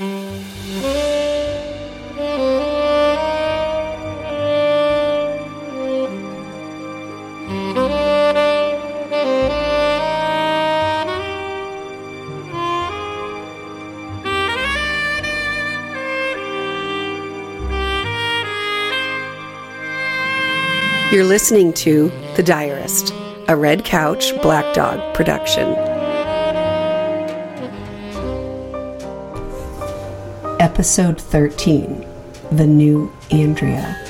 You're listening to The Diarist, a Red Couch Black Dog production. Episode 13 The New Andrea.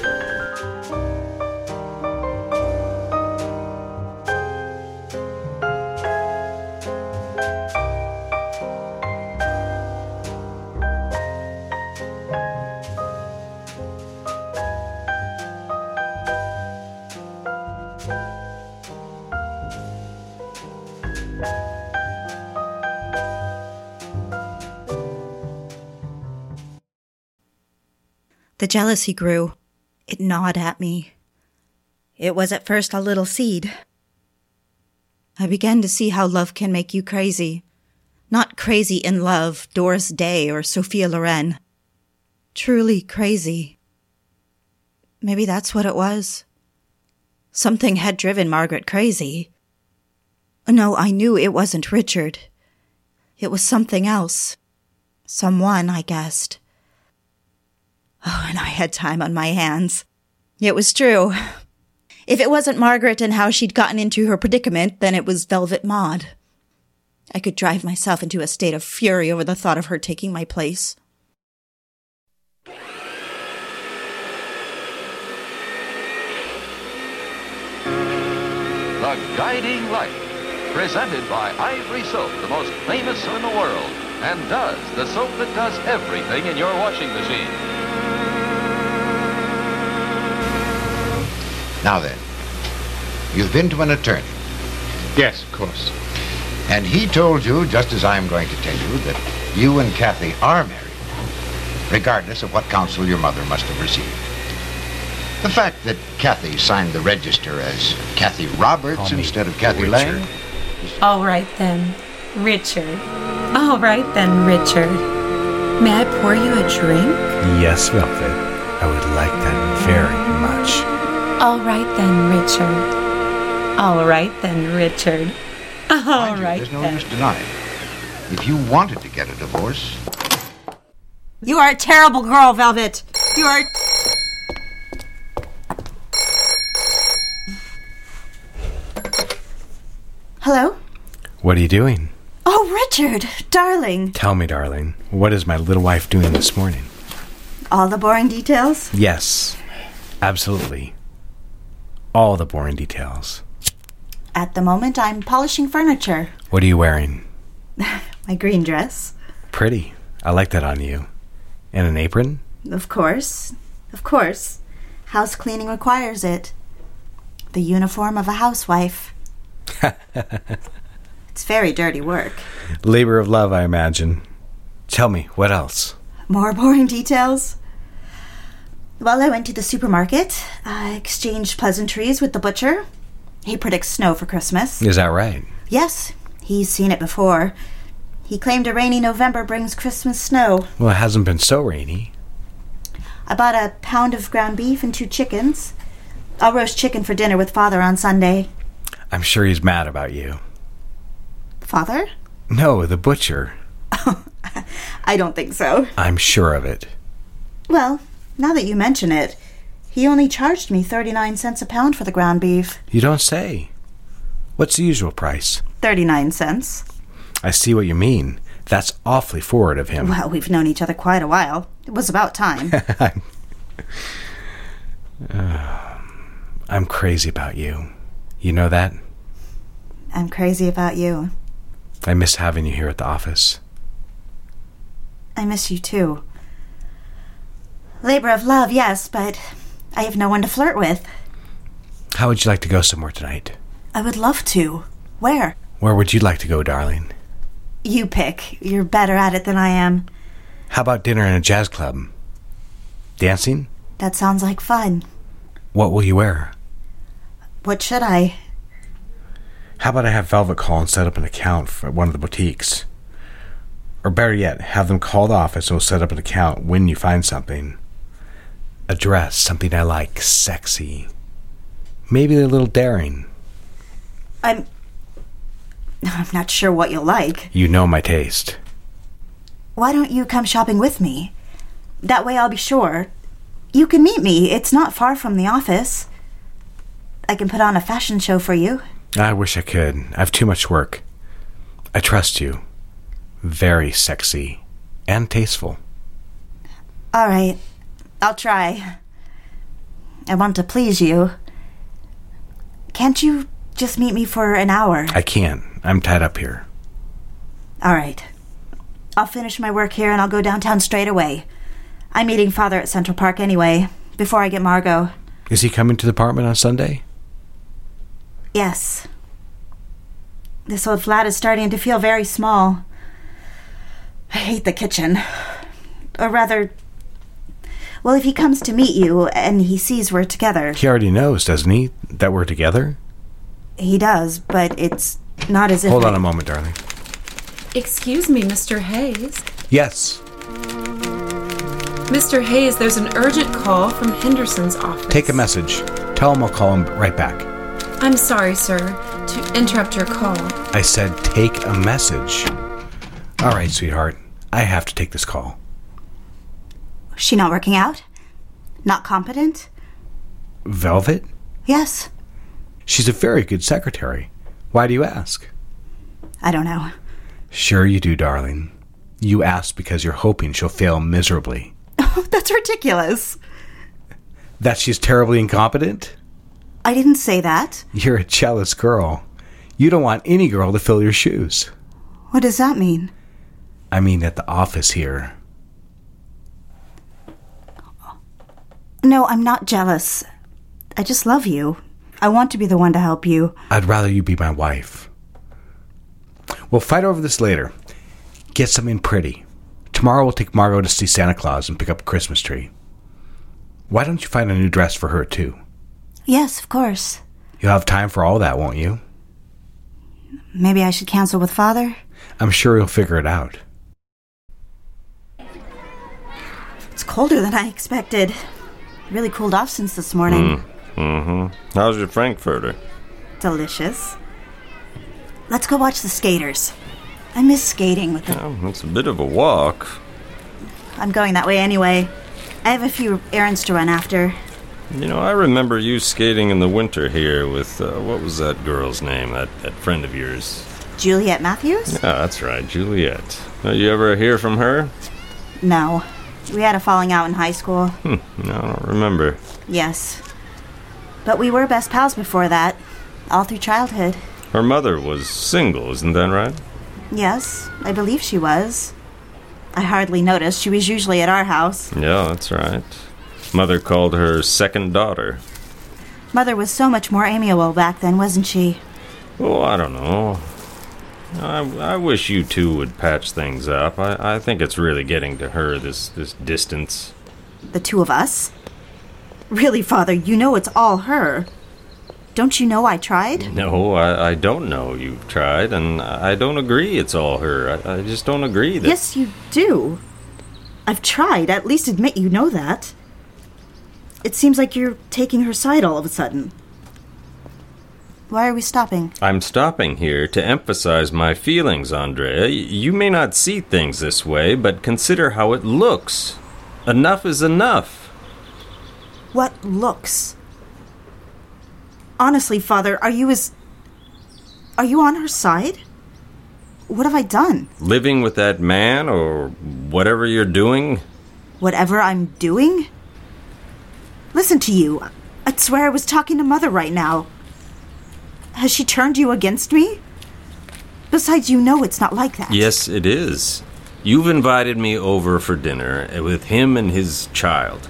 Jealousy grew. It gnawed at me. It was at first a little seed. I began to see how love can make you crazy. Not crazy in love, Doris Day or Sophia Loren. Truly crazy. Maybe that's what it was. Something had driven Margaret crazy. No, I knew it wasn't Richard. It was something else. Someone, I guessed. Oh, and I had time on my hands. It was true. If it wasn't Margaret and how she'd gotten into her predicament, then it was Velvet Maud. I could drive myself into a state of fury over the thought of her taking my place. The Guiding Light, presented by Ivory Soap, the most famous soap in the world, and does the soap that does everything in your washing machine. Now then, you've been to an attorney, Yes, of course. and he told you, just as I'm going to tell you, that you and Kathy are married, regardless of what counsel your mother must have received. The fact that Kathy signed the register as Kathy Roberts instead of Kathy Richard. Lang. All right then, Richard. All right then, Richard. May I pour you a drink? Yes, Velvet. All right then, Richard. All right then, Richard. All Mind you, right There's no then. use denying. If you wanted to get a divorce, You are a terrible girl, Velvet. You are. Hello? What are you doing? Oh, Richard, darling. Tell me, darling. What is my little wife doing this morning? All the boring details? Yes, absolutely. All the boring details. At the moment, I'm polishing furniture. What are you wearing? My green dress. Pretty. I like that on you. And an apron? Of course. Of course. House cleaning requires it. The uniform of a housewife. it's very dirty work. Labor of love, I imagine. Tell me, what else? More boring details? Well, I went to the supermarket. I exchanged pleasantries with the butcher. He predicts snow for Christmas. Is that right? Yes, he's seen it before. He claimed a rainy November brings Christmas snow. Well, it hasn't been so rainy. I bought a pound of ground beef and two chickens. I'll roast chicken for dinner with Father on Sunday. I'm sure he's mad about you. Father? No, the butcher. I don't think so. I'm sure of it. Well, now that you mention it, he only charged me 39 cents a pound for the ground beef. You don't say. What's the usual price? 39 cents. I see what you mean. That's awfully forward of him. Well, we've known each other quite a while. It was about time. I'm crazy about you. You know that? I'm crazy about you. I miss having you here at the office. I miss you too. Labor of love, yes, but I have no one to flirt with. How would you like to go somewhere tonight? I would love to. Where? Where would you like to go, darling? You pick. You're better at it than I am. How about dinner in a jazz club? Dancing? That sounds like fun. What will you wear? What should I? How about I have Velvet call and set up an account for one of the boutiques? Or better yet, have them call the office and we'll set up an account when you find something. A dress, something I like, sexy. Maybe a little daring. I'm. I'm not sure what you'll like. You know my taste. Why don't you come shopping with me? That way I'll be sure. You can meet me. It's not far from the office. I can put on a fashion show for you. I wish I could. I have too much work. I trust you. Very sexy and tasteful. All right. I'll try. I want to please you. Can't you just meet me for an hour? I can't. I'm tied up here. All right. I'll finish my work here and I'll go downtown straight away. I'm meeting father at Central Park anyway, before I get Margot. Is he coming to the apartment on Sunday? Yes. This old flat is starting to feel very small. I hate the kitchen. Or rather, well, if he comes to meet you and he sees we're together, He already knows, doesn't he, that we're together? he does, but it's not as if. Hold on a moment, darling. Excuse me, Mr. Hayes. Yes. Mr. Hayes, there's an urgent call from Henderson's office. Take a message. Tell him I'll call him right back. I'm sorry, sir, to interrupt your call. I said take a message. All right, sweetheart. I have to take this call. She not working out? Not competent? Velvet? Yes. She's a very good secretary. Why do you ask? I don't know. Sure you do, darling. You ask because you're hoping she'll fail miserably. That's ridiculous. That she's terribly incompetent? I didn't say that. You're a jealous girl. You don't want any girl to fill your shoes. What does that mean? I mean, at the office here. No, I'm not jealous. I just love you. I want to be the one to help you. I'd rather you be my wife. We'll fight over this later. Get something pretty. Tomorrow we'll take Margot to see Santa Claus and pick up a Christmas tree. Why don't you find a new dress for her, too? Yes, of course. You'll have time for all that, won't you? Maybe I should cancel with father? I'm sure he'll figure it out. It's colder than I expected. Really cooled off since this morning. Mm-hmm. How's your Frankfurter? Delicious. Let's go watch the skaters. I miss skating with the. Well, it's a bit of a walk. I'm going that way anyway. I have a few errands to run after. You know, I remember you skating in the winter here with, uh, what was that girl's name? That, that friend of yours. Juliet Matthews? Yeah, that's right, Juliet. Uh, you ever hear from her? No. We had a falling out in high school. Hmm, no, I don't remember. Yes. But we were best pals before that, all through childhood. Her mother was single, isn't that right? Yes, I believe she was. I hardly noticed. She was usually at our house. Yeah, that's right. Mother called her second daughter. Mother was so much more amiable back then, wasn't she? Oh, I don't know. I, I wish you two would patch things up. I, I think it's really getting to her, this, this distance. The two of us? Really, Father, you know it's all her. Don't you know I tried? No, I, I don't know you've tried, and I don't agree it's all her. I, I just don't agree that. Yes, you do. I've tried. At least admit you know that. It seems like you're taking her side all of a sudden. Why are we stopping? I'm stopping here to emphasize my feelings, Andrea. You may not see things this way, but consider how it looks. Enough is enough. What looks? Honestly, Father, are you as. Are you on her side? What have I done? Living with that man, or whatever you're doing, Whatever I'm doing? Listen to you. I'd swear I was talking to Mother right now. Has she turned you against me? Besides, you know it's not like that. Yes, it is. You've invited me over for dinner with him and his child.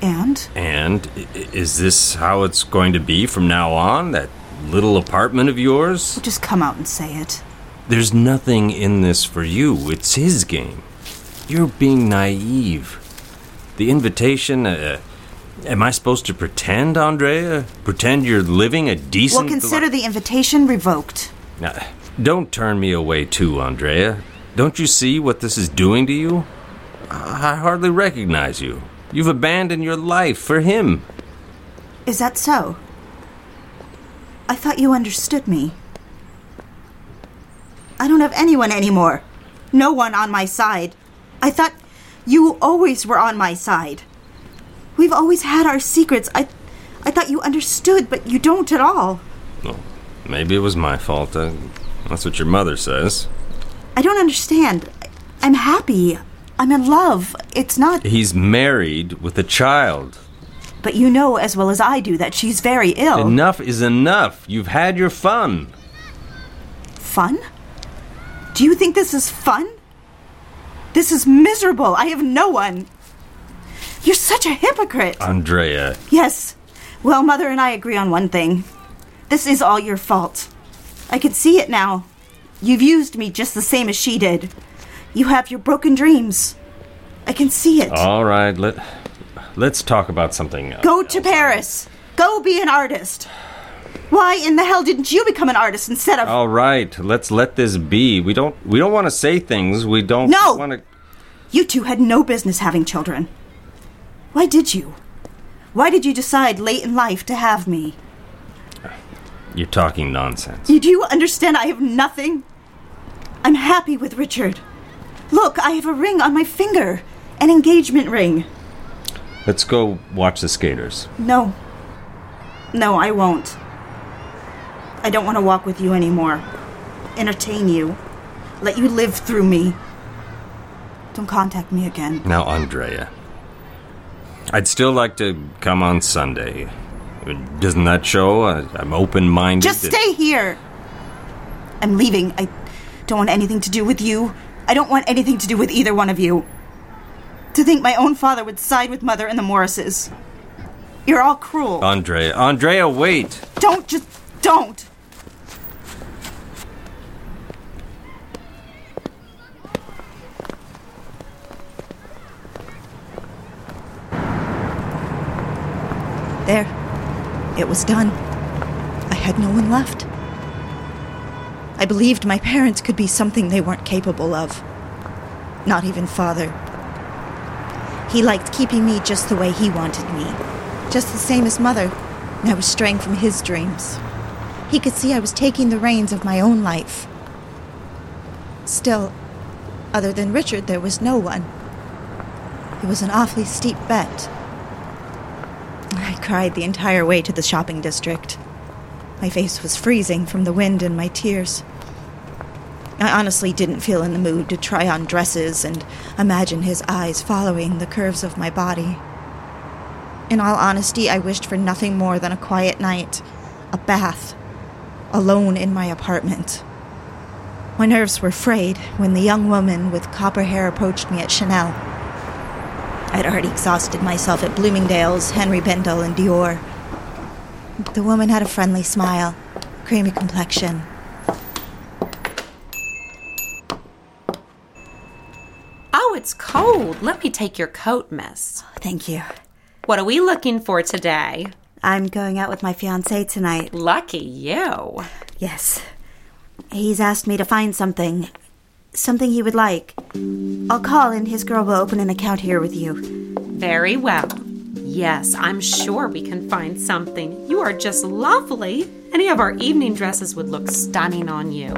And? And is this how it's going to be from now on? That little apartment of yours? Just come out and say it. There's nothing in this for you. It's his game. You're being naive. The invitation, uh, am I supposed to pretend, Andrea? Pretend you're living a decent life? Well, consider the invitation revoked. Now, don't turn me away too, Andrea. Don't you see what this is doing to you? I hardly recognize you. You've abandoned your life for him. Is that so? I thought you understood me. I don't have anyone anymore. No one on my side. I thought you always were on my side. We've always had our secrets. I I thought you understood, but you don't at all. Well, maybe it was my fault. Uh, that's what your mother says. I don't understand. I'm happy. I'm in love. It's not. He's married with a child. But you know as well as I do that she's very ill. Enough is enough. You've had your fun. Fun? Do you think this is fun? This is miserable. I have no one. You're such a hypocrite. Andrea, Yes. Well, Mother and I agree on one thing. This is all your fault. I can see it now. You've used me just the same as she did. You have your broken dreams. I can see it. all right, let let's talk about something else. Go to Paris. Go be an artist. Why in the hell didn't you become an artist instead of. All right, let's let this be. We don't we don't want to say things. We don't No! want to You two had no business having children. Why did you? Why did you decide late in life to have me? You're talking nonsense. Do you understand I have nothing? I'm happy with Richard. Look, I have a ring on my finger. An engagement ring. Let's go watch the skaters. No. No, I won't. I don't want to walk with you anymore. Entertain you. Let you live through me. Don't contact me again. Now, Andrea. I'd still like to come on Sunday. Doesn't that show I- I'm open minded? Just stay here. I'm leaving. I don't want anything to do with you. I don't want anything to do with either one of you. To think my own father would side with Mother and the Morrises. You're all cruel. Andrea, Andrea, wait! Don't just don't. There. It was done. I had no one left. I believed my parents could be something they weren't capable of. Not even father. He liked keeping me just the way he wanted me, just the same as mother. And I was straying from his dreams. He could see I was taking the reins of my own life. Still, other than Richard, there was no one. It was an awfully steep bet. I cried the entire way to the shopping district. My face was freezing from the wind and my tears. I honestly didn't feel in the mood to try on dresses and imagine his eyes following the curves of my body. In all honesty, I wished for nothing more than a quiet night, a bath, alone in my apartment. My nerves were frayed when the young woman with copper hair approached me at Chanel. I'd already exhausted myself at Bloomingdale's, Henry Bendel, and Dior. The woman had a friendly smile, creamy complexion. Oh, it's cold. Let me take your coat, miss. Oh, thank you. What are we looking for today? I'm going out with my fiance tonight. Lucky you. Yes. He's asked me to find something. Something he would like. I'll call and his girl will open an account here with you. Very well. Yes, I'm sure we can find something. You are just lovely. Any of our evening dresses would look stunning on you.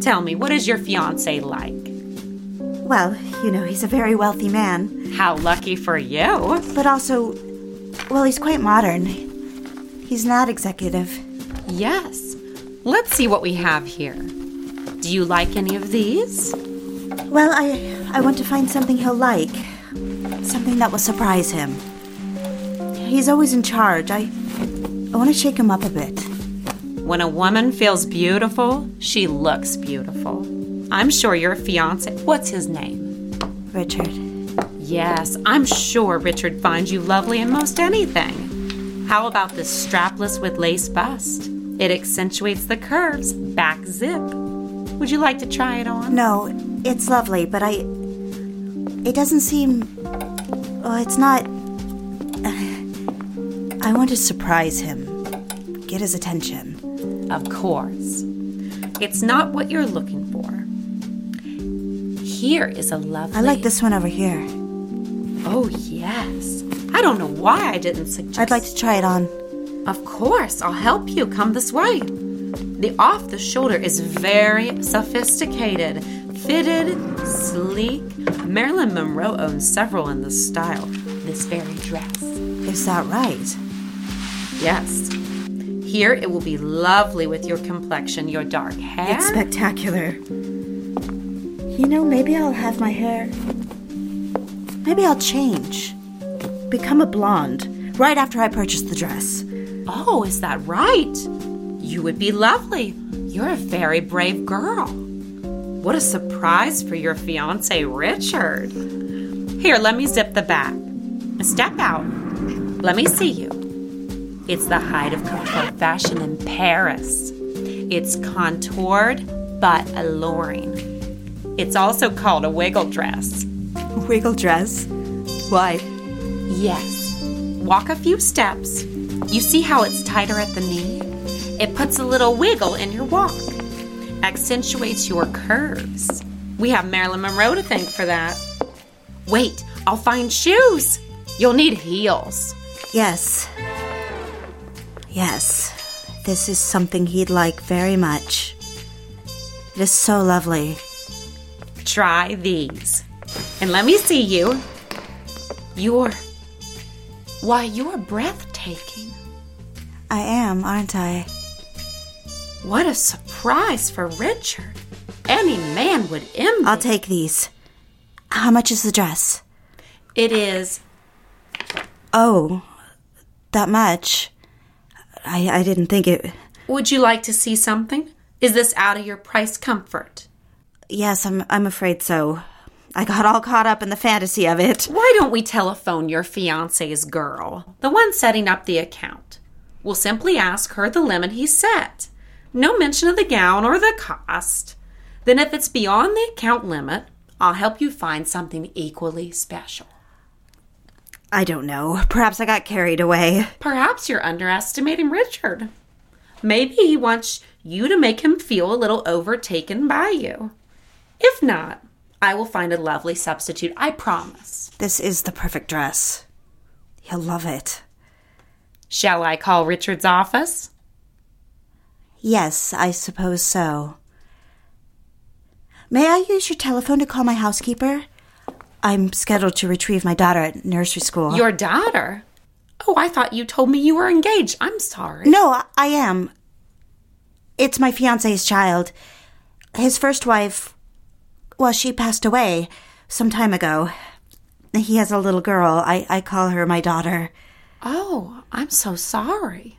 Tell me, what is your fiance like? Well, you know, he's a very wealthy man, How lucky for you. but also, well, he's quite modern. He's not executive. Yes. Let's see what we have here. Do you like any of these? Well, I I want to find something he'll like. Something that will surprise him. He's always in charge. I I want to shake him up a bit. When a woman feels beautiful, she looks beautiful. I'm sure your fiance. What's his name? Richard. Yes, I'm sure Richard finds you lovely in most anything. How about this strapless with lace bust? It accentuates the curves, back zip. Would you like to try it on? No, it's lovely, but I it doesn't seem well, it's not I want to surprise him. Get his attention. Of course. It's not what you're looking for. Here is a lovely. I like this one over here. Oh, yes. I don't know why I didn't suggest. I'd like to try it on. Of course, I'll help you. Come this way. The off the shoulder is very sophisticated, fitted, sleek. Marilyn Monroe owns several in this style. This very dress. Is that right? Yes. Here it will be lovely with your complexion, your dark hair. It's spectacular. You know, maybe I'll have my hair. Maybe I'll change. Become a blonde right after I purchase the dress. Oh, is that right? You would be lovely. You're a very brave girl. What a surprise for your fiance, Richard. Here, let me zip the back. Step out. Let me see you. It's the height of couture fashion in Paris. It's contoured but alluring. It's also called a wiggle dress. Wiggle dress? Why? Yes. Walk a few steps. You see how it's tighter at the knee? It puts a little wiggle in your walk, accentuates your curves. We have Marilyn Monroe to thank for that. Wait, I'll find shoes. You'll need heels. Yes. Yes. This is something he'd like very much. It is so lovely. Try these. And let me see you. You're. Why, you're breathtaking. I am, aren't I? What a surprise for Richard. Any man would envy. I'll take these. How much is the dress? It is. Oh, that much? I, I didn't think it. Would you like to see something? Is this out of your price comfort? Yes, I'm, I'm afraid so. I got all caught up in the fantasy of it. Why don't we telephone your fiance's girl, the one setting up the account? We'll simply ask her the limit he set. No mention of the gown or the cost. Then, if it's beyond the account limit, I'll help you find something equally special. I don't know. Perhaps I got carried away. Perhaps you're underestimating Richard. Maybe he wants you to make him feel a little overtaken by you. If not, I will find a lovely substitute, I promise. This is the perfect dress. He'll love it. Shall I call Richard's office? Yes, I suppose so. May I use your telephone to call my housekeeper? I'm scheduled to retrieve my daughter at nursery school. Your daughter? Oh, I thought you told me you were engaged. I'm sorry. No, I- am. It's my fiance's child. His first wife. Well, she passed away some time ago. He has a little girl. I, I call her my daughter. Oh, I'm so sorry.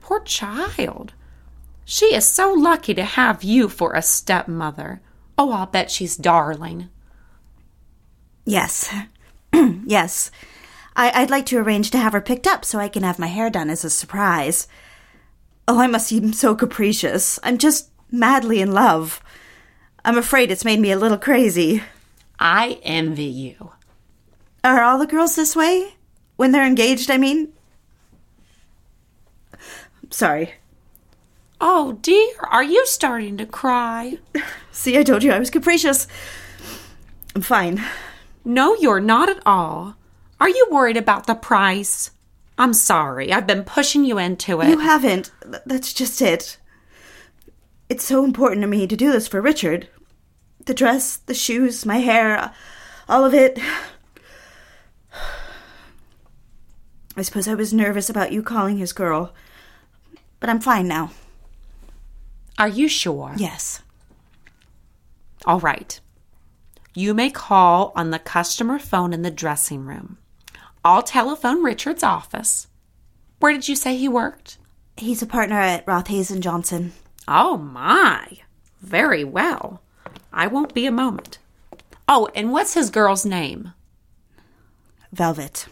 Poor child. She is so lucky to have you for a stepmother. Oh, I'll bet she's darling. Yes. yes. I, I'd like to arrange to have her picked up so I can have my hair done as a surprise. Oh, I must seem so capricious. I'm just madly in love. I'm afraid it's made me a little crazy. I envy you. Are all the girls this way? When they're engaged, I mean? Sorry. Oh, dear, are you starting to cry? See, I told you I was capricious. I'm fine. No, you're not at all. Are you worried about the price? I'm sorry. I've been pushing you into it. You haven't. That's just it. It's so important to me to do this for Richard. The dress, the shoes, my hair, all of it. I suppose I was nervous about you calling his girl. But I'm fine now. Are you sure? Yes. All right. You may call on the customer phone in the dressing room. I'll telephone Richard's office. Where did you say he worked? He's a partner at Rothhays and Johnson. Oh, my. Very well. I won't be a moment. Oh, and what's his girl's name? Velvet.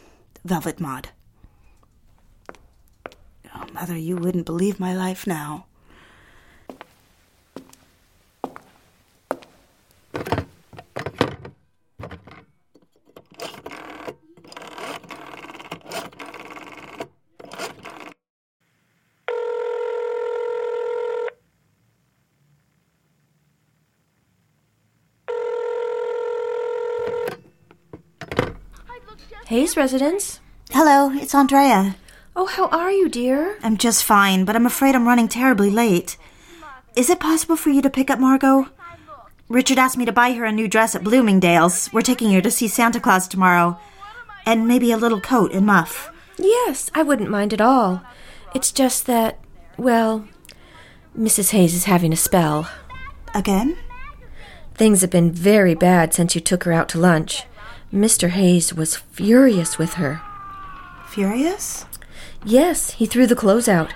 Velvet Maud. Oh, Mother, you wouldn't believe my life now. Hayes residence. Hello, it's Andrea. Oh, how are you, dear? I'm just fine, but I'm afraid I'm running terribly late. Is it possible for you to pick up Margot? Richard asked me to buy her a new dress at Bloomingdale's. We're taking her to see Santa Claus tomorrow. And maybe a little coat and muff. Yes, I wouldn't mind at all. It's just that, well, Mrs. Hayes is having a spell. Again? Things have been very bad since you took her out to lunch. Mr. Hayes was furious with her. Furious? Yes, he threw the clothes out,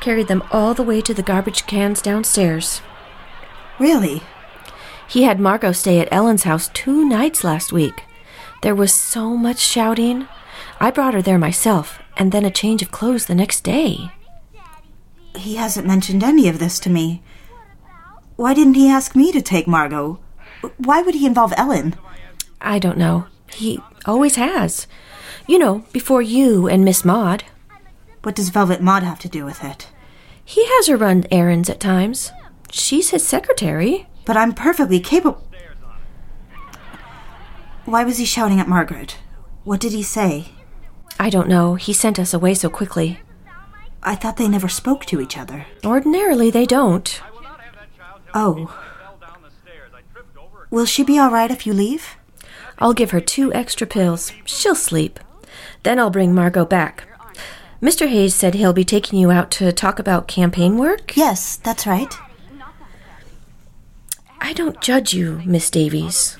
carried them all the way to the garbage cans downstairs. Really? He had Margot stay at Ellen's house two nights last week. There was so much shouting. I brought her there myself, and then a change of clothes the next day. He hasn't mentioned any of this to me. Why didn't he ask me to take Margot? Why would he involve Ellen? I don't know. He always has. You know, before you and Miss Maud. What does Velvet Maud have to do with it? He has her run errands at times. She's his secretary. But I'm perfectly capable. Why was he shouting at Margaret? What did he say? I don't know. He sent us away so quickly. I thought they never spoke to each other. Ordinarily, they don't. Oh. Will she be all right if you leave? I'll give her two extra pills. She'll sleep. Then I'll bring Margot back. Mr. Hayes said he'll be taking you out to talk about campaign work? Yes, that's right. I don't judge you, Miss Davies.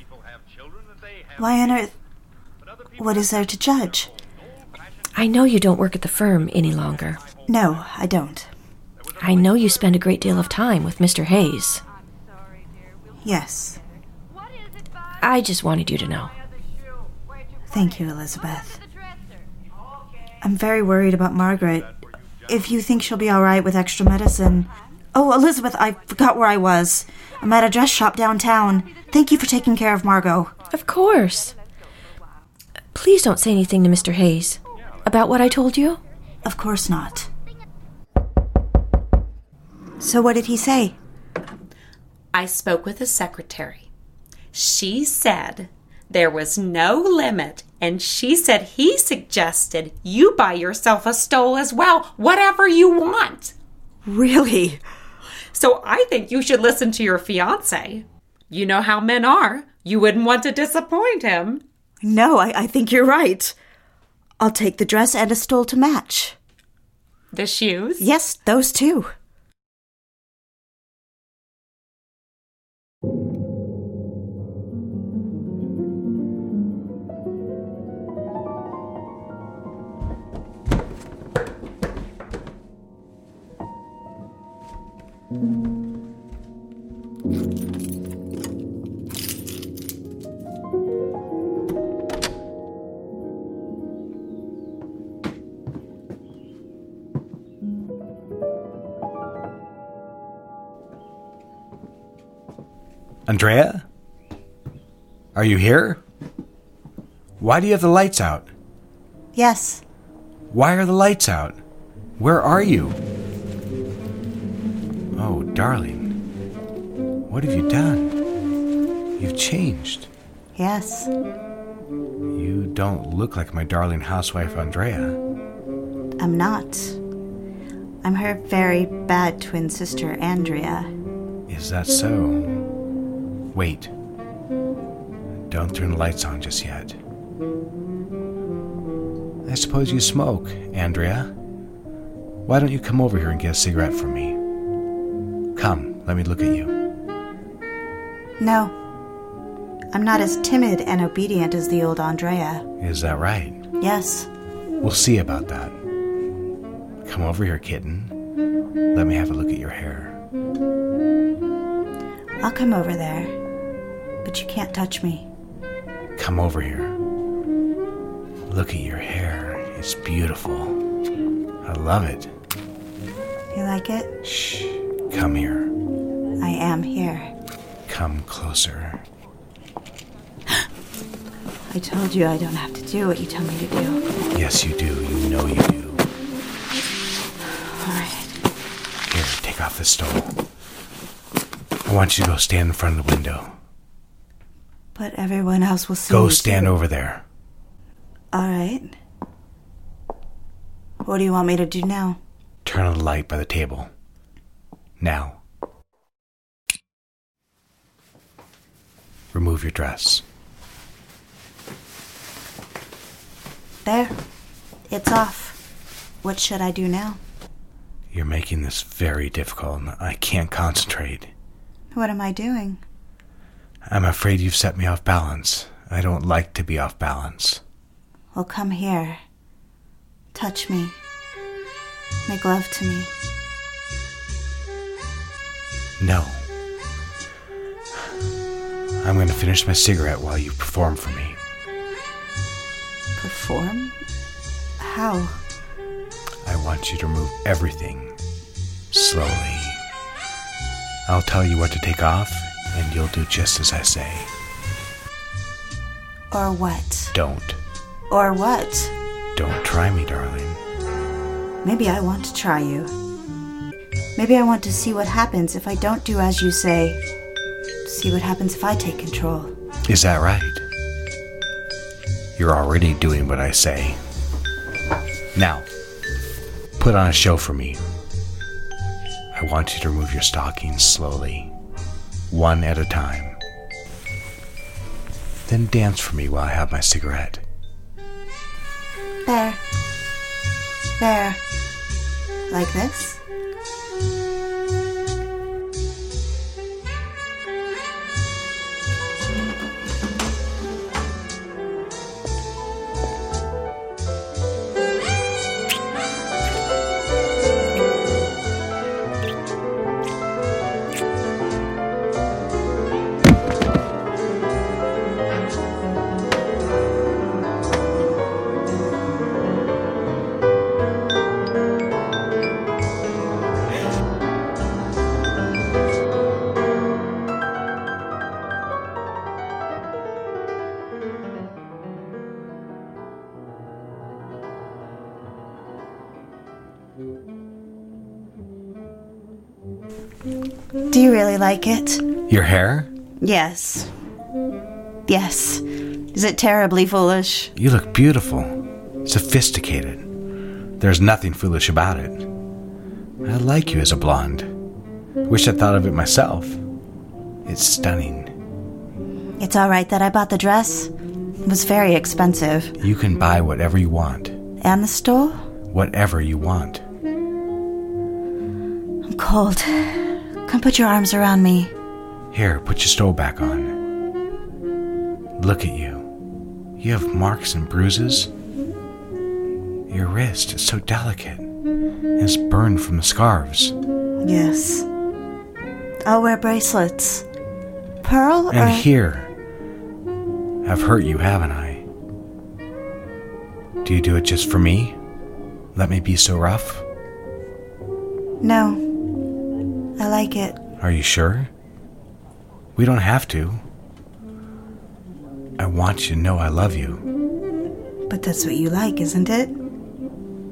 Why on earth? What is there to judge? I know you don't work at the firm any longer. No, I don't. I know you spend a great deal of time with Mr. Hayes. Yes. I just wanted you to know. Thank you, Elizabeth. I'm very worried about Margaret. If you think she'll be all right with extra medicine. Oh, Elizabeth, I forgot where I was. I'm at a dress shop downtown. Thank you for taking care of Margot. Of course. Please don't say anything to Mr. Hayes about what I told you. Of course not. So, what did he say? I spoke with his secretary. She said there was no limit, and she said he suggested you buy yourself a stole as well, whatever you want. Really? So I think you should listen to your fiance. You know how men are. You wouldn't want to disappoint him. No, I, I think you're right. I'll take the dress and a stole to match. The shoes? Yes, those two. Andrea? Are you here? Why do you have the lights out? Yes. Why are the lights out? Where are you? Oh, darling. What have you done? You've changed. Yes. You don't look like my darling housewife, Andrea. I'm not. I'm her very bad twin sister, Andrea. Is that so? Wait. Don't turn the lights on just yet. I suppose you smoke, Andrea. Why don't you come over here and get a cigarette from me? Come, let me look at you. No. I'm not as timid and obedient as the old Andrea. Is that right? Yes. We'll see about that. Come over here, kitten. Let me have a look at your hair. I'll come over there. But you can't touch me. Come over here. Look at your hair. It's beautiful. I love it. You like it? Shh. Come here. I am here. Come closer. I told you I don't have to do what you tell me to do. Yes, you do. You know you do. All right. Here, take off this stole. I want you to go stand in front of the window. But everyone else will see Go stand too. over there. All right. What do you want me to do now? Turn on the light by the table. Now. Remove your dress. There. It's off. What should I do now? You're making this very difficult, and I can't concentrate. What am I doing? I'm afraid you've set me off balance. I don't like to be off balance. Well, come here. Touch me. Make love to me. No. I'm going to finish my cigarette while you perform for me. Perform? How? I want you to remove everything slowly. I'll tell you what to take off, and you'll do just as I say. Or what? Don't. Or what? Don't try me, darling. Maybe I want to try you. Maybe I want to see what happens if I don't do as you say. See what happens if I take control. Is that right? You're already doing what I say. Now, put on a show for me. I want you to remove your stockings slowly, one at a time. Then dance for me while I have my cigarette. There. There. Like this? Really like it? Your hair? Yes. Yes. Is it terribly foolish? You look beautiful, sophisticated. There's nothing foolish about it. I like you as a blonde. Wish I'd thought of it myself. It's stunning. It's all right that I bought the dress. It was very expensive. You can buy whatever you want. And the stole? Whatever you want. I'm cold. Come put your arms around me. Here, put your stole back on. Look at you. You have marks and bruises. Your wrist is so delicate. It's burned from the scarves. Yes. I'll wear bracelets. Pearl And or here. I've hurt you, haven't I? Do you do it just for me? Let me be so rough? No. I like it. Are you sure? We don't have to. I want you to know I love you. But that's what you like, isn't it?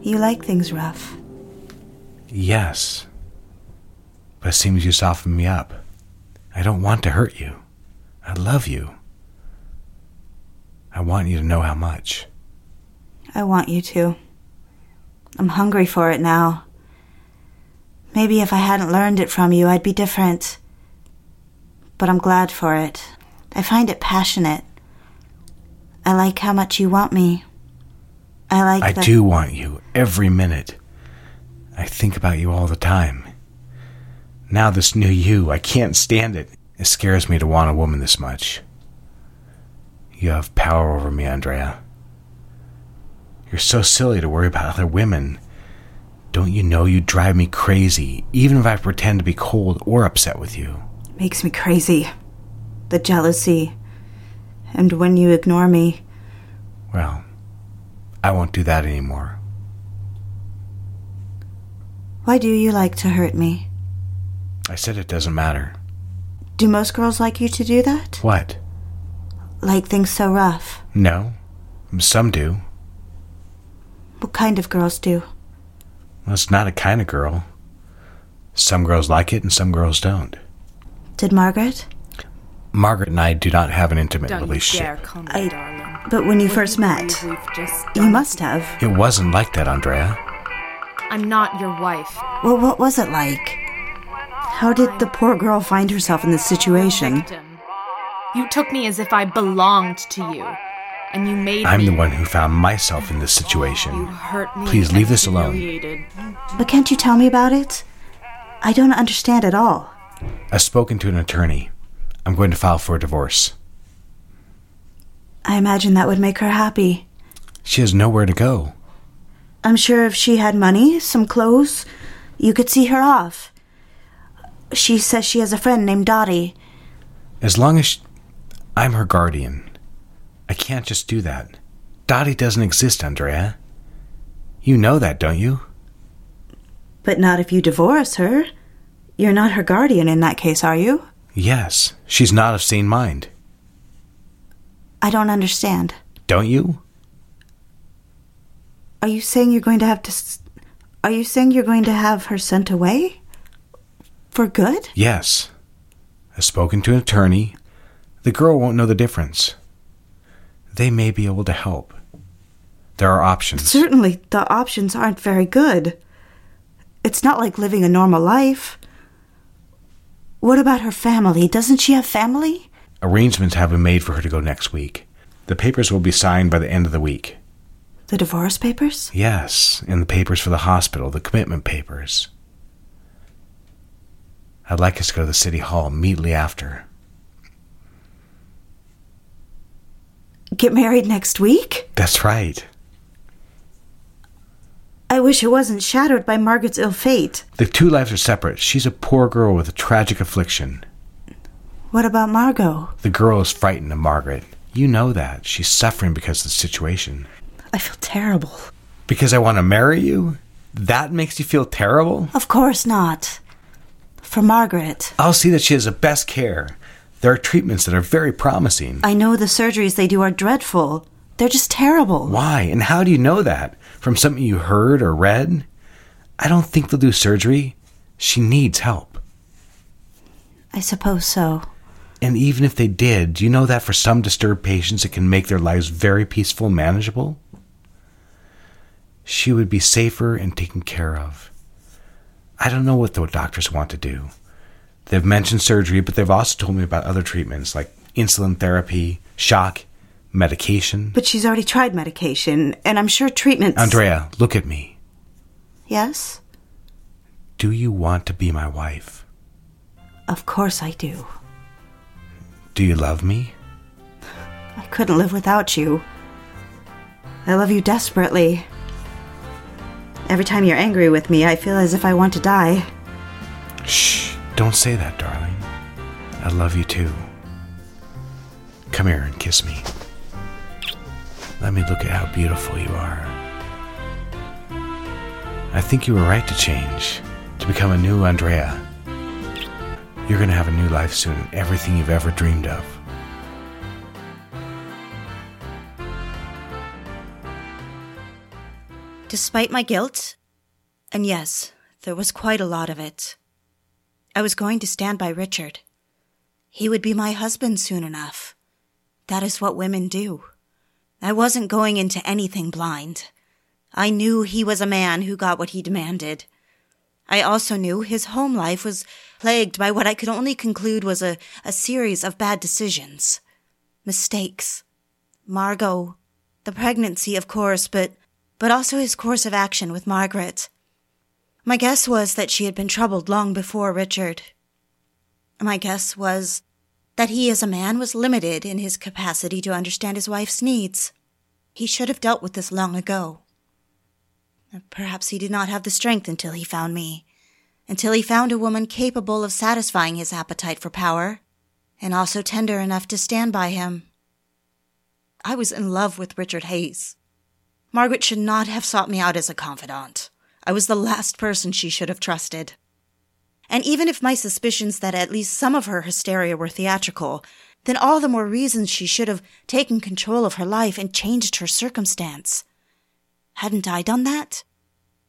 You like things rough. Yes. But it seems you soften me up. I don't want to hurt you. I love you. I want you to know how much. I want you to. I'm hungry for it now. Maybe if I hadn't learned it from you, I'd be different. But I'm glad for it. I find it passionate. I like how much you want me. I like I the- do want you every minute. I think about you all the time. Now, this new you, I can't stand it. It scares me to want a woman this much. You have power over me, Andrea. You're so silly to worry about other women. Don't you know you drive me crazy, even if I pretend to be cold or upset with you? It makes me crazy. The jealousy. And when you ignore me, Well, I won't do that anymore. why do you like to hurt me? I said it doesn't matter. Do most girls like you to do that? What? Like things so rough? No. Some do. What kind of girls do? Well, it's not a kind of girl. Some girls like it and some girls don't. Did Margaret? Margaret and I do not have an intimate Don't relationship. dare call me I- darling. But when you first met, you must have. It wasn't like that, Andrea. I'm not your wife. Well, what was it like? How did the poor girl find herself in this situation? You took me as if I belonged to you. And you made I'm me. the one who found myself in this You situation. hurt me. Please leave this alone. But can't you tell me about it? I don't understand at all. I've spoken to an attorney. I'm going to file for a divorce. I imagine that would make her happy. She has nowhere to go. I'm sure if she had money, some clothes, you could see her off. She says she has a friend named Dottie. As long as sh I'm her guardian. I can't just do that. Dottie doesn't exist, Andrea. You know that, don't you? But not if you divorce her. You're not her guardian in that case, are you? Yes, she's not of sane mind. I don't understand. Don't you? Are you saying you're going to have to. S- Are you saying you're going to have her sent away? For good? Yes. I've spoken to an attorney. The girl won't know the difference. They may be able to help. There are options. Certainly, the options aren't very good. It's not like living a normal life. What about her family? Doesn't she have family? Arrangements have been made for her to go next week. The papers will be signed by the end of the week. The divorce papers? Yes, and the papers for the hospital, the commitment papers. I'd like us to go to the city hall immediately after. Get married next week? That's right. I wish it wasn't shadowed by Margaret's ill fate. The two lives are separate. She's a poor girl with a tragic affliction. What about Margot? The girl is frightened of Margaret. You know that. She's suffering because of the situation. I feel terrible. Because I want to marry you? That makes you feel terrible? Of course not. For Margaret. I'll see that she has the best care. There are treatments that are very promising. I know the surgeries they do are dreadful. They're just terrible. Why? And how do you know that? From something you heard or read? I don't think they'll do surgery. She needs help. I suppose so. And even if they did, do you know that for some disturbed patients it can make their lives very peaceful and manageable? She would be safer and taken care of. I don't know what the doctors want to do. They've mentioned surgery, but they've also told me about other treatments like insulin therapy, shock, medication. But she's already tried medication, and I'm sure treatments. Andrea, look at me. Yes? Do you want to be my wife? Of course I do. Do you love me? I couldn't live without you. I love you desperately. Every time you're angry with me, I feel as if I want to die. Shh, don't say that, darling. I love you too. Come here and kiss me. Let me look at how beautiful you are. I think you were right to change, to become a new Andrea. You're going to have a new life soon, everything you've ever dreamed of. Despite my guilt, and yes, there was quite a lot of it, I was going to stand by Richard. He would be my husband soon enough. That is what women do. I wasn't going into anything blind. I knew he was a man who got what he demanded. I also knew his home life was plagued by what I could only conclude was a, a series of bad decisions. Mistakes. Margot. The pregnancy, of course, but but also his course of action with Margaret. My guess was that she had been troubled long before Richard. My guess was that he as a man was limited in his capacity to understand his wife's needs. He should have dealt with this long ago. Perhaps he did not have the strength until he found me, until he found a woman capable of satisfying his appetite for power, and also tender enough to stand by him. I was in love with Richard Hayes. Margaret should not have sought me out as a confidant. I was the last person she should have trusted. And even if my suspicions that at least some of her hysteria were theatrical, then all the more reason she should have taken control of her life and changed her circumstance. Hadn't I done that?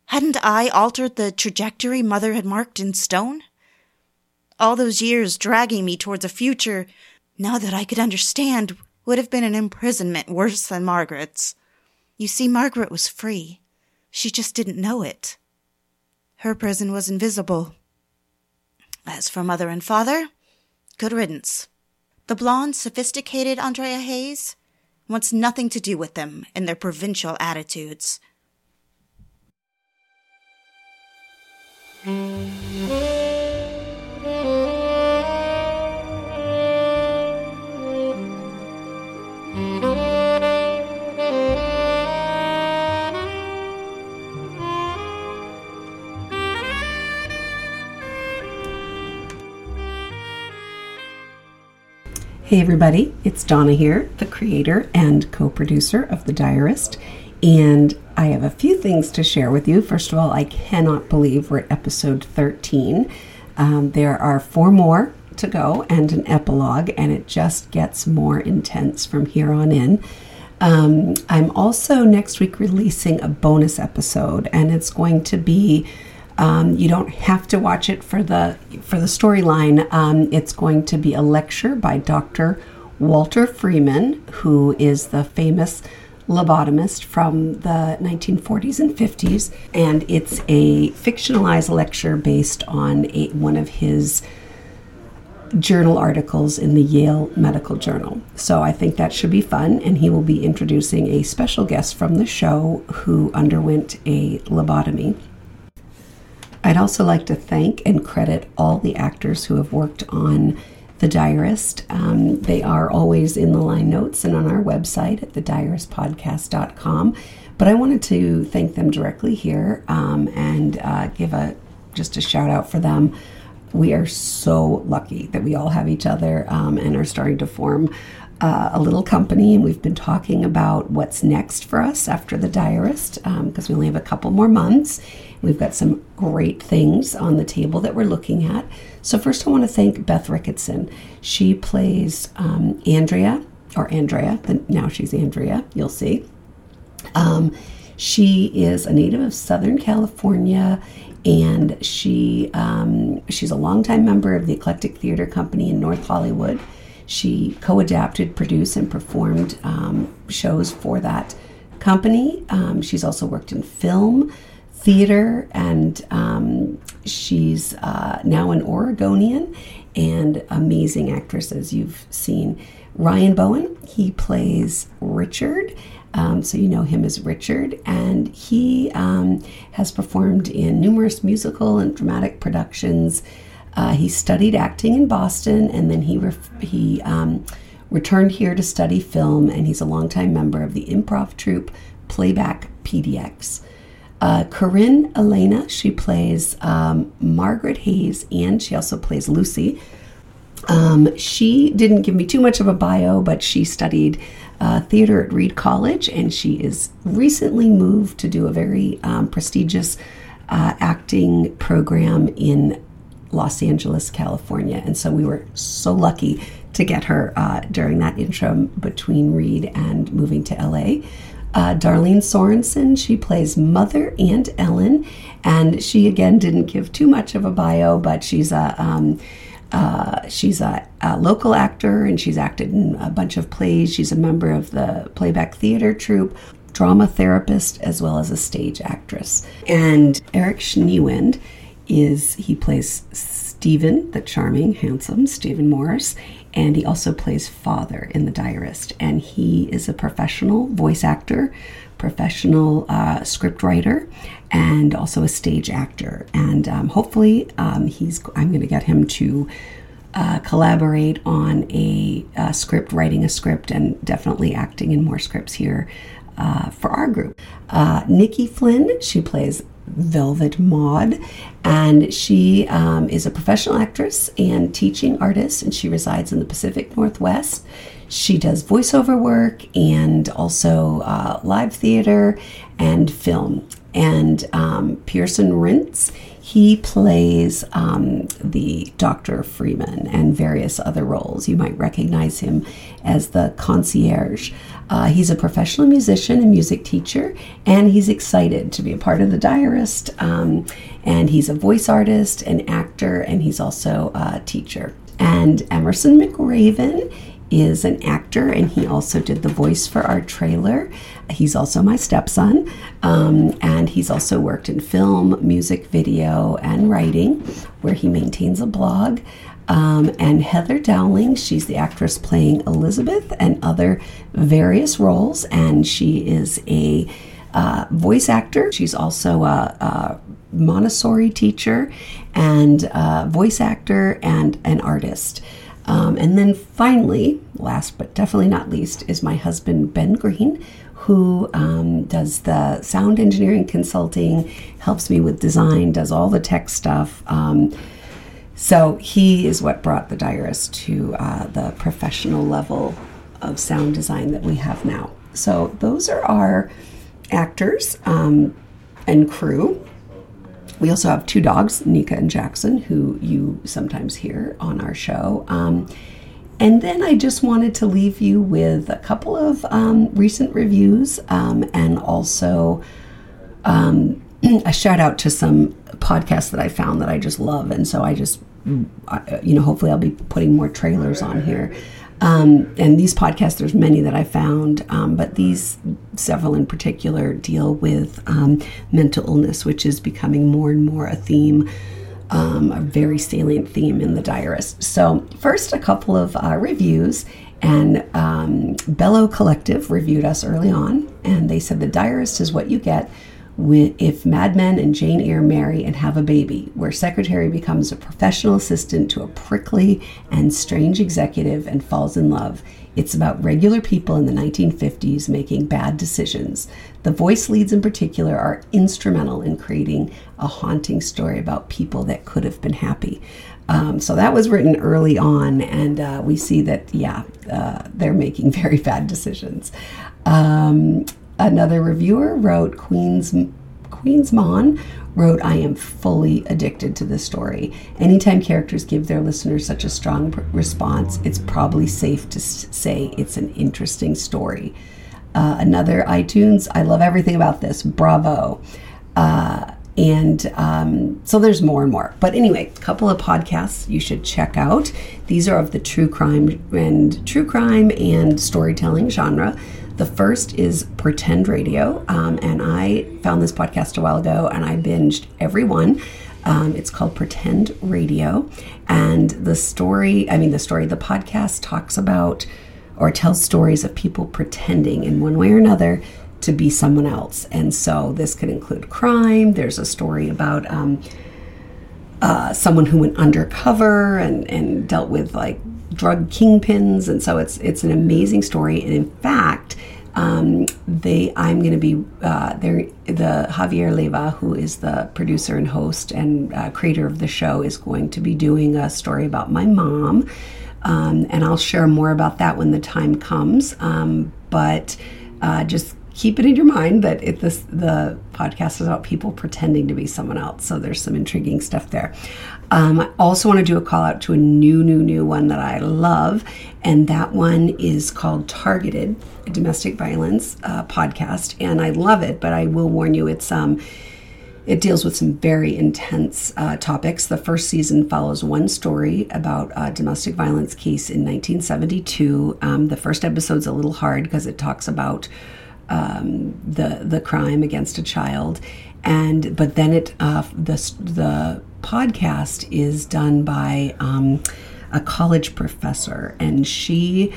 Hadn't I altered the trajectory Mother had marked in stone? All those years dragging me towards a future, now that I could understand, would have been an imprisonment worse than Margaret's. You see, Margaret was free. She just didn't know it. Her prison was invisible. As for mother and father, good riddance. The blonde, sophisticated Andrea Hayes wants nothing to do with them and their provincial attitudes. Hey, everybody, it's Donna here, the creator and co producer of The Diarist. And I have a few things to share with you. First of all, I cannot believe we're at episode 13. Um, there are four more to go and an epilogue, and it just gets more intense from here on in. Um, I'm also next week releasing a bonus episode, and it's going to be um, you don't have to watch it for the for the storyline. Um, it's going to be a lecture by Dr. Walter Freeman, who is the famous lobotomist from the 1940s and 50s, and it's a fictionalized lecture based on a, one of his journal articles in the Yale Medical Journal. So I think that should be fun, and he will be introducing a special guest from the show who underwent a lobotomy. I'd also like to thank and credit all the actors who have worked on The Diarist. Um, they are always in the line notes and on our website at thediaristpodcast.com. But I wanted to thank them directly here um, and uh, give a just a shout out for them. We are so lucky that we all have each other um, and are starting to form uh, a little company, and we've been talking about what's next for us after the diarist because um, we only have a couple more months. We've got some great things on the table that we're looking at. So, first, I want to thank Beth Ricketson. She plays um, Andrea, or Andrea, now she's Andrea, you'll see. Um, she is a native of Southern California and she um, she's a longtime member of the Eclectic Theater Company in North Hollywood. She co-adapted, produced, and performed um, shows for that company. Um, she's also worked in film, theater, and um, she's uh, now an Oregonian and amazing actress, as you've seen. Ryan Bowen, he plays Richard. Um, so you know him as Richard, and he um, has performed in numerous musical and dramatic productions. Uh, he studied acting in Boston, and then he ref- he um, returned here to study film, and he's a longtime member of the improv troupe Playback PDX. Uh, Corinne Elena, she plays um, Margaret Hayes, and she also plays Lucy. Um, she didn't give me too much of a bio, but she studied uh, theater at Reed College, and she is recently moved to do a very um, prestigious uh, acting program in Los Angeles, California. And so we were so lucky to get her uh, during that interim between Reed and moving to LA. Uh, Darlene Sorenson, she plays Mother and Ellen, and she again didn't give too much of a bio, but she's a um, uh, she's a, a, local actor and she's acted in a bunch of plays. She's a member of the Playback Theater Troupe, drama therapist, as well as a stage actress. And Eric Schneewind is he plays Stephen, the charming, handsome Stephen Morris, and he also plays father in The Diarist. And he is a professional voice actor, professional uh, script writer, and also a stage actor. And um, hopefully, um, he's I'm going to get him to. Uh, collaborate on a, a, script, writing a script, and definitely acting in more scripts here uh, for our group. Uh, Nikki Flynn, she plays Velvet Maud, and she um, is a professional actress and teaching artist, and she resides in the Pacific Northwest. She does voiceover work and also uh, live theater and film. And um, Pierson Rintz, he plays um, the Dr. Freeman and various other roles. You might recognize him as the concierge. Uh, he's a professional musician and music teacher, and he's excited to be a part of The Diarist. Um, and he's a voice artist, an actor, and he's also a teacher. And Emerson McRaven is an actor and he also did the voice for our trailer. He's also my stepson, um, and he's also worked in film, music, video, and writing, where he maintains a blog. Um, and Heather Dowling, she's the actress playing Elizabeth and other various roles, and she is a uh, voice actor. She's also a, a Montessori teacher and a voice actor and an artist. Um, and then finally, last but definitely not least, is my husband, Ben Green, who um, does the sound engineering consulting, helps me with design, does all the tech stuff. Um, so he is what brought the diarist to uh, the professional level of sound design that we have now. So those are our actors um, and crew. We also have two dogs, Nika and Jackson, who you sometimes hear on our show. Um, and then I just wanted to leave you with a couple of um, recent reviews um, and also um, a shout out to some podcasts that I found that I just love. And so I just, you know, hopefully I'll be putting more trailers on here. Um, and these podcasts, there's many that I found, um, but these several in particular deal with um, mental illness, which is becoming more and more a theme, um, a very salient theme in the diarist. So, first, a couple of uh, reviews. And um, Bello Collective reviewed us early on, and they said the diarist is what you get if Mad Men and Jane Eyre marry and have a baby, where secretary becomes a professional assistant to a prickly and strange executive and falls in love. It's about regular people in the 1950s making bad decisions. The voice leads, in particular, are instrumental in creating a haunting story about people that could have been happy. Um, so that was written early on, and uh, we see that, yeah, uh, they're making very bad decisions. Um, Another reviewer wrote Queen's Queen's Mon wrote, I am fully addicted to this story. Anytime characters give their listeners such a strong response, it's probably safe to say it's an interesting story. Uh, another iTunes, I love everything about this. Bravo. Uh, and um, so there's more and more. But anyway, a couple of podcasts you should check out. These are of the true crime and true crime and storytelling genre. The first is Pretend Radio, um, and I found this podcast a while ago and I binged every one. Um, it's called Pretend Radio, and the story I mean, the story, the podcast talks about or tells stories of people pretending in one way or another to be someone else. And so this could include crime. There's a story about um, uh, someone who went undercover and, and dealt with like drug kingpins, and so it's it's an amazing story. And in fact, um, they I'm going to be uh, there. The Javier Leiva, who is the producer and host and uh, creator of the show, is going to be doing a story about my mom, um, and I'll share more about that when the time comes. Um, but uh, just keep it in your mind that it, this, the podcast is about people pretending to be someone else. So there's some intriguing stuff there. Um, I also want to do a call out to a new, new, new one that I love, and that one is called Targeted, a domestic violence uh, podcast, and I love it. But I will warn you, it's um, it deals with some very intense uh, topics. The first season follows one story about a domestic violence case in 1972. Um, the first episode's a little hard because it talks about um, the the crime against a child, and but then it uh, the the podcast is done by um, a college professor, and she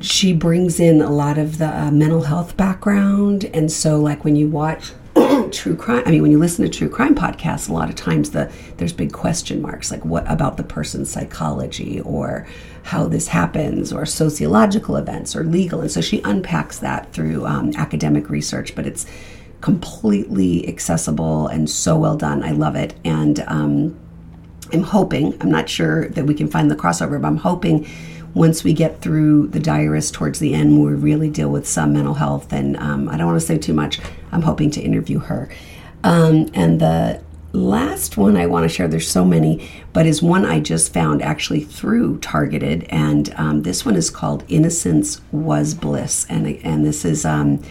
she brings in a lot of the uh, mental health background, and so like when you watch true crime i mean when you listen to true crime podcasts a lot of times the there's big question marks like what about the person's psychology or how this happens or sociological events or legal and so she unpacks that through um, academic research but it's completely accessible and so well done i love it and um, i'm hoping i'm not sure that we can find the crossover but i'm hoping once we get through the diarist towards the end, we really deal with some mental health. And um, I don't want to say too much. I'm hoping to interview her. Um, and the last one I want to share, there's so many, but is one I just found actually through Targeted. And um, this one is called Innocence Was Bliss. And, and this is. Um,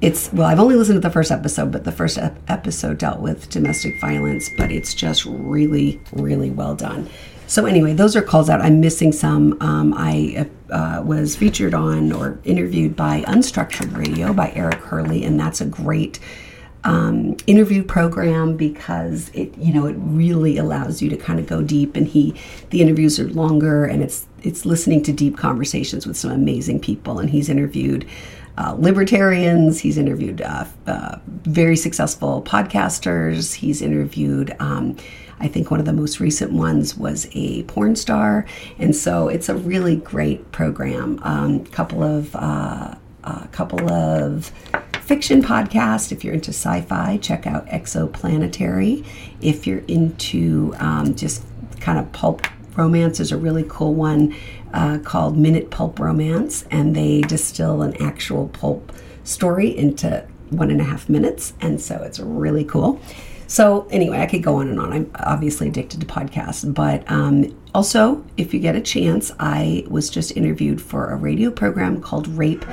it's well i've only listened to the first episode but the first ep- episode dealt with domestic violence but it's just really really well done So anyway, those are calls out. I'm missing some. Um, I uh, was featured on or interviewed by Unstructured Radio by Eric Hunley, and that's a great um, interview program because it you know it really allows you to kind of go deep. And he the interviews are longer, and it's it's listening to deep conversations with some amazing people. And he's interviewed. Uh, libertarians. He's interviewed uh, uh, very successful podcasters. He's interviewed um, I think one of the most recent ones was a porn star, and so it's a really great program. A um, couple of uh, a couple of fiction podcast. If you're into sci-fi, check out Exoplanetary. If you're into um, just kind of pulp romance, there's a really cool one uh, called Minute Pulp Romance, and they distill an actual pulp story into one and a half minutes, and so it's really cool. So, anyway, I could go on and on. I'm obviously addicted to podcasts, but um, also, if you get a chance, I was just interviewed for a radio program called Rape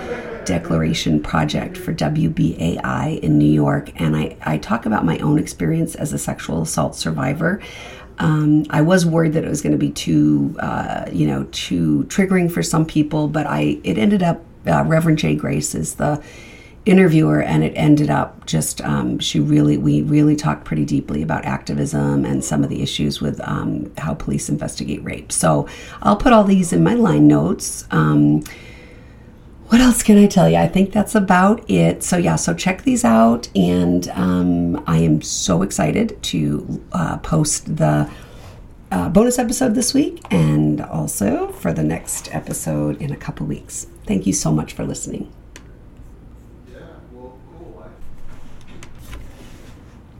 Declaration Project for WBAI in New York, and I, I talk about my own experience as a sexual assault survivor. Um, I was worried that it was going to be too, uh, you know, too triggering for some people, but I it ended up. Uh, Reverend Jay Grace is the interviewer and it ended up just um, she really we really talked pretty deeply about activism and some of the issues with um, how police investigate rape so i'll put all these in my line notes um, what else can i tell you? I think that's about it. So yeah so check these out. And um, i am so excited to uh, post the uh, bonus episode this week and also for the next episode in a couple weeks. Thank you so much for listening.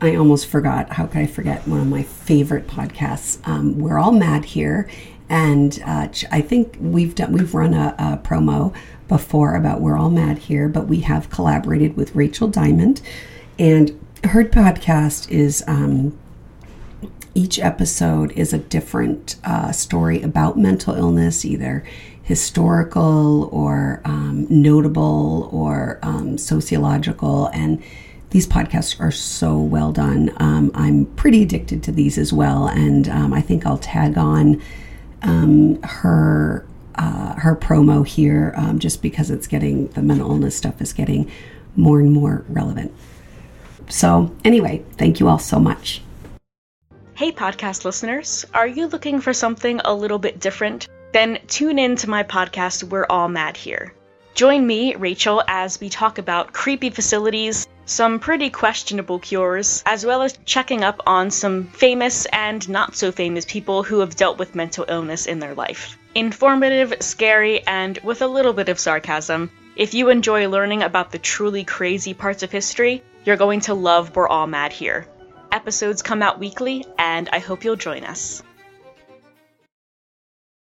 I almost forgot. How could I forget? One of my favorite podcasts? Um, We're all mad here, and uh, I think we've done we've run a, a, promo before about We're all mad here, but we have collaborated with Rachel Diamond, and her podcast is. Um, each episode is a different uh, story about mental illness, either historical or um, notable or um, sociological, and these podcasts are so well done. Um, I'm pretty addicted to these as well, and um, I think I'll tag on um, her uh, her promo here um, just because it's getting the mental illness stuff is getting more and more relevant. So anyway, thank you all so much. Hey, podcast listeners, are you looking for something a little bit different? Then tune in to my podcast, We're All Mad Here. Join me, Rachel, as we talk about creepy facilities, some pretty questionable cures, as well as checking up on some famous and not so famous people who have dealt with mental illness in their life. Informative, scary, and with a little bit of sarcasm. If you enjoy learning about the truly crazy parts of history, you're going to love We're All Mad Here. Episodes come out weekly, and I hope you'll join us.